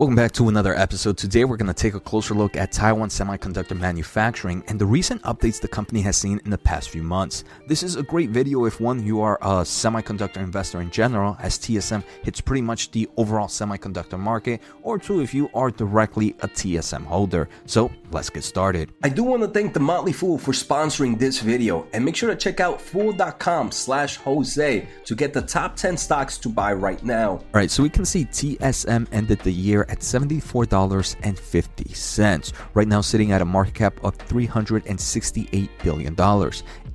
Welcome back to another episode. Today, we're going to take a closer look at Taiwan semiconductor manufacturing and the recent updates the company has seen in the past few months. This is a great video if one, you are a semiconductor investor in general, as TSM hits pretty much the overall semiconductor market, or two, if you are directly a TSM holder. So, let's get started. I do want to thank The Motley Fool for sponsoring this video, and make sure to check out fool.com slash Jose to get the top 10 stocks to buy right now. All right, so we can see TSM ended the year at $74.50. Right now, sitting at a market cap of $368 billion.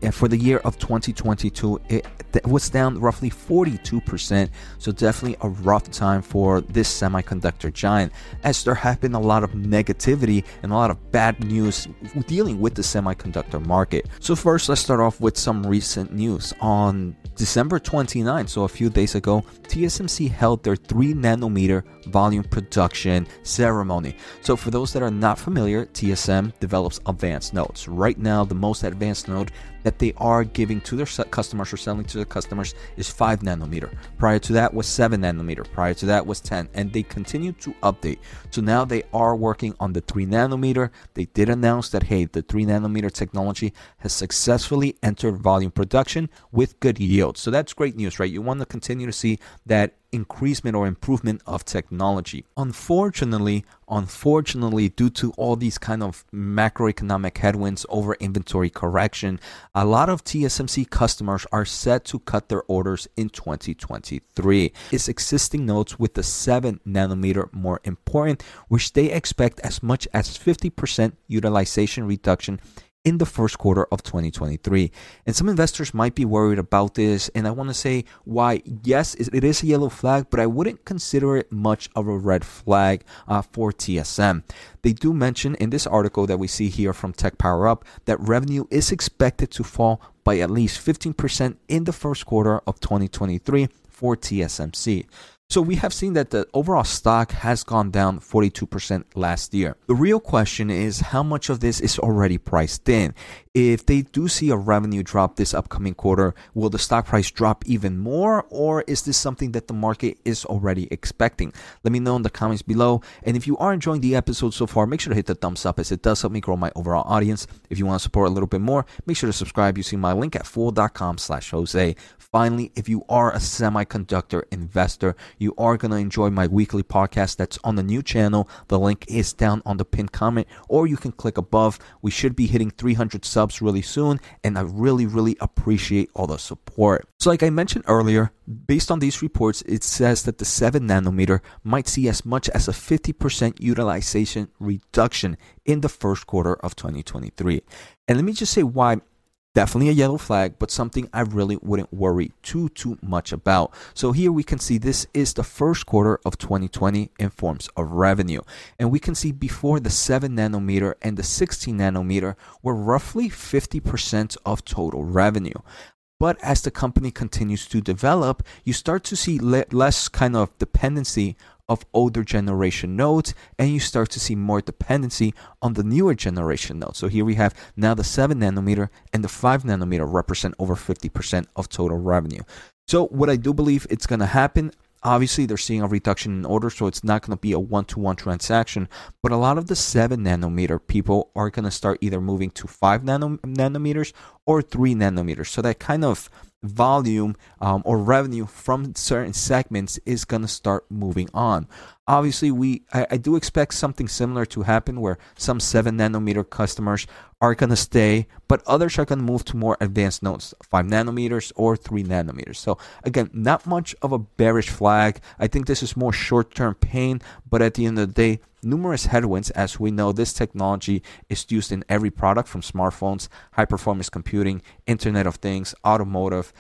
And for the year of 2022, it was down roughly 42%. So, definitely a rough time for this semiconductor giant, as there have been a lot of negativity and a lot of bad news dealing with the semiconductor market. So, first, let's start off with some recent news. On December 29, so a few days ago, TSMC held their 3 nanometer volume production ceremony. So, for those that are not familiar, TSM develops advanced nodes. Right now, the most advanced node that they are giving to their customers or selling to their customers is 5 nanometer. Prior to that was 7 nanometer. Prior to that was 10. And they continue to update. So now they are working on the 3 nanometer. They did announce that, hey, the 3 nanometer technology has successfully entered volume production with good yield. So that's great news, right? You want to continue to see that increasement or improvement of technology. Unfortunately, unfortunately, due to all these kind of macroeconomic headwinds over inventory correction, a lot of TSMC customers are set to cut their orders in 2023. Its existing nodes with the 7 nanometer more important, which they expect as much as 50% utilization reduction in the first quarter of 2023. And some investors might be worried about this. And I want to say why, yes, it is a yellow flag, but I wouldn't consider it much of a red flag uh, for TSM. They do mention in this article that we see here from Tech Power Up that revenue is expected to fall by at least 15% in the first quarter of 2023 for TSMC. So we have seen that the overall stock has gone down 42% last year. The real question is how much of this is already priced in? If they do see a revenue drop this upcoming quarter, will the stock price drop even more or is this something that the market is already expecting? Let me know in the comments below. And if you are enjoying the episode so far, make sure to hit the thumbs up as it does help me grow my overall audience. If you want to support a little bit more, make sure to subscribe using my link at fool.com slash Jose. Finally, if you are a semiconductor investor, you are going to enjoy my weekly podcast that's on the new channel. The link is down on the pinned comment, or you can click above. We should be hitting 300 subs really soon, and I really, really appreciate all the support. So, like I mentioned earlier, based on these reports, it says that the 7 nanometer might see as much as a 50% utilization reduction in the first quarter of 2023. And let me just say why definitely a yellow flag, but something I really wouldn't worry too too much about. So here we can see this is the first quarter of 2020 in forms of revenue, and we can see before the 7 nanometer and the 16 nanometer were roughly 50% of total revenue. But as the company continues to develop, you start to see le- less kind of dependency of older generation nodes and you start to see more dependency on the newer generation nodes. So here we have now the 7 nanometer and the 5 nanometer represent over 50% of total revenue. So what I do believe it's going to happen obviously they're seeing a reduction in order so it's not going to be a one-to-one transaction but a lot of the 7 nanometer people are going to start either moving to 5 nanometers or 3 nanometers so that kind of volume um, or revenue from certain segments is going to start moving on. Obviously, we I, I, do expect something similar to happen where some seven nanometer customers are going to stay, but others are going to move to more advanced nodes, five nanometers or three nanometers. So again, not much of a bearish flag. I think this is more short-term pain, but at the end of the day, numerous headwinds. As we know, this technology is used in every product from smartphones, high performance computing, Internet of Things, automotive,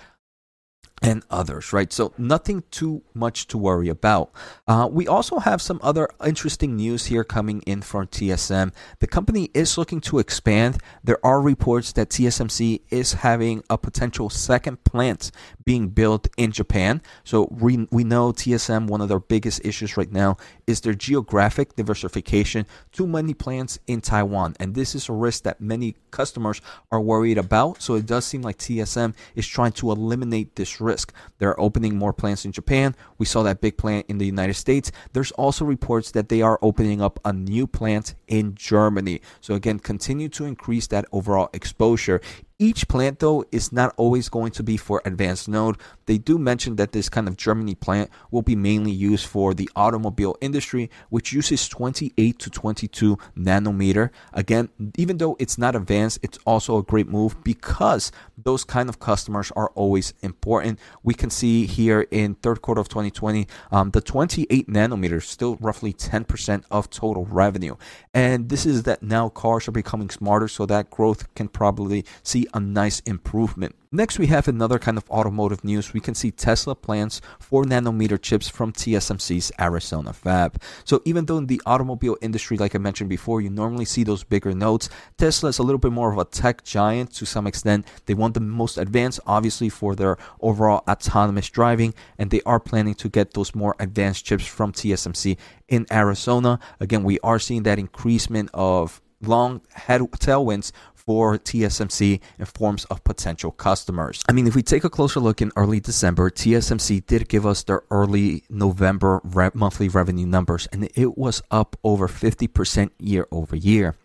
and others, right? So nothing too much to worry about. Uh, we also have some other interesting news here coming in from TSM. The company is looking to expand. There are reports that TSMC is having a potential second plant being built in Japan. So we, we know TSM, one of their biggest issues right now is their geographic diversification. Too many plants in Taiwan. And this is a risk that many customers are worried about. So it does seem like TSM is trying to eliminate this risk. They're opening more plants in Japan. We saw that big plant in the United States. There's also reports that they are opening up a new plant in Germany. So again, continue to increase that overall exposure. Each plant, though, is not always going to be for advanced node. They do mention that this kind of Germany plant will be mainly used for the automobile industry, which uses 28 to 22 nanometer. Again, even though it's not advanced, it's also a great move because those kind of customers are always important. We can see here in third quarter of 2020, um, the 28 nanometers still roughly 10% of total revenue. And this is that now cars are becoming smarter, so that growth can probably see a nice improvement. Next, we have another kind of automotive news. We can see Tesla plans 4 nanometer chips from TSMC's Arizona fab. So, even though in the automobile industry, like I mentioned before, you normally see those bigger nodes, Tesla is a little bit more of a tech giant to some extent. They want the most advanced, obviously, for their overall autonomous driving, and they are planning to get those more advanced chips from TSMC in Arizona. Again, we are seeing that increasement of long head tailwinds for TSMC in forms of potential customers. I mean, if we take a closer look in early December, TSMC did give us their early November re- monthly revenue numbers, and it was up over 50% year over year.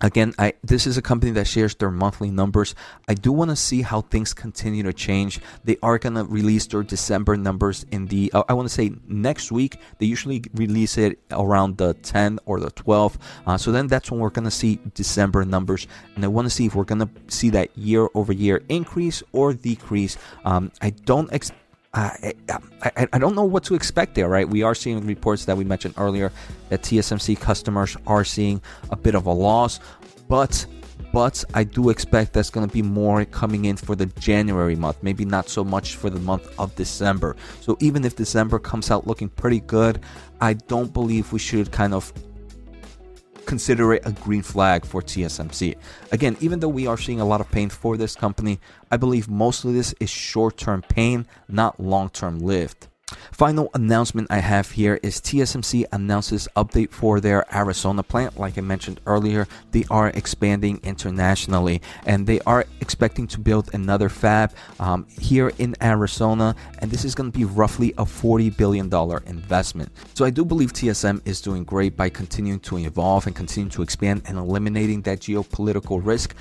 Again, I this is a company that shares their monthly numbers. I do want to see how things continue to change. They are going to release their December numbers in the uh, I want to say next week. They usually release it around the 10th or the 12th. Uh, so then that's when we're going to see December numbers, and I want to see if we're going to see that year over year increase or decrease. Um, I don't expect Um, I, I, I don't know what to expect there, right? We are seeing reports that we mentioned earlier that TSMC customers are seeing a bit of a loss, but but I do expect that's going to be more coming in for the January month, maybe not so much for the month of December. So even if December comes out looking pretty good, I don't believe we should kind of consider it a green flag for TSMC. Again, even though we are seeing a lot of pain for this company, I believe most of this is short term pain, not long term lived. Final announcement I have here is TSMC announces update for their Arizona plant. Like I mentioned earlier, they are expanding internationally and they are expecting to build another fab um, here in Arizona. And this is going to be roughly a $40 billion investment. So I do believe TSM is doing great by continuing to evolve and continue to expand and eliminating that geopolitical risk.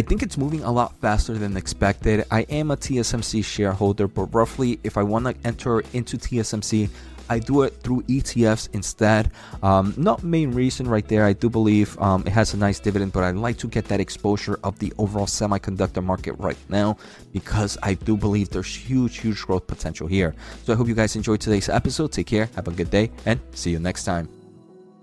I think it's moving a lot faster than expected. I am a TSMC shareholder, but roughly, if I want to enter into TSMC, I do it through ETFs instead. Um, not main reason right there. I do believe um, it has a nice dividend, but I like to get that exposure of the overall semiconductor market right now because I do believe there's huge, huge growth potential here. So I hope you guys enjoyed today's episode. Take care, have a good day, and see you next time.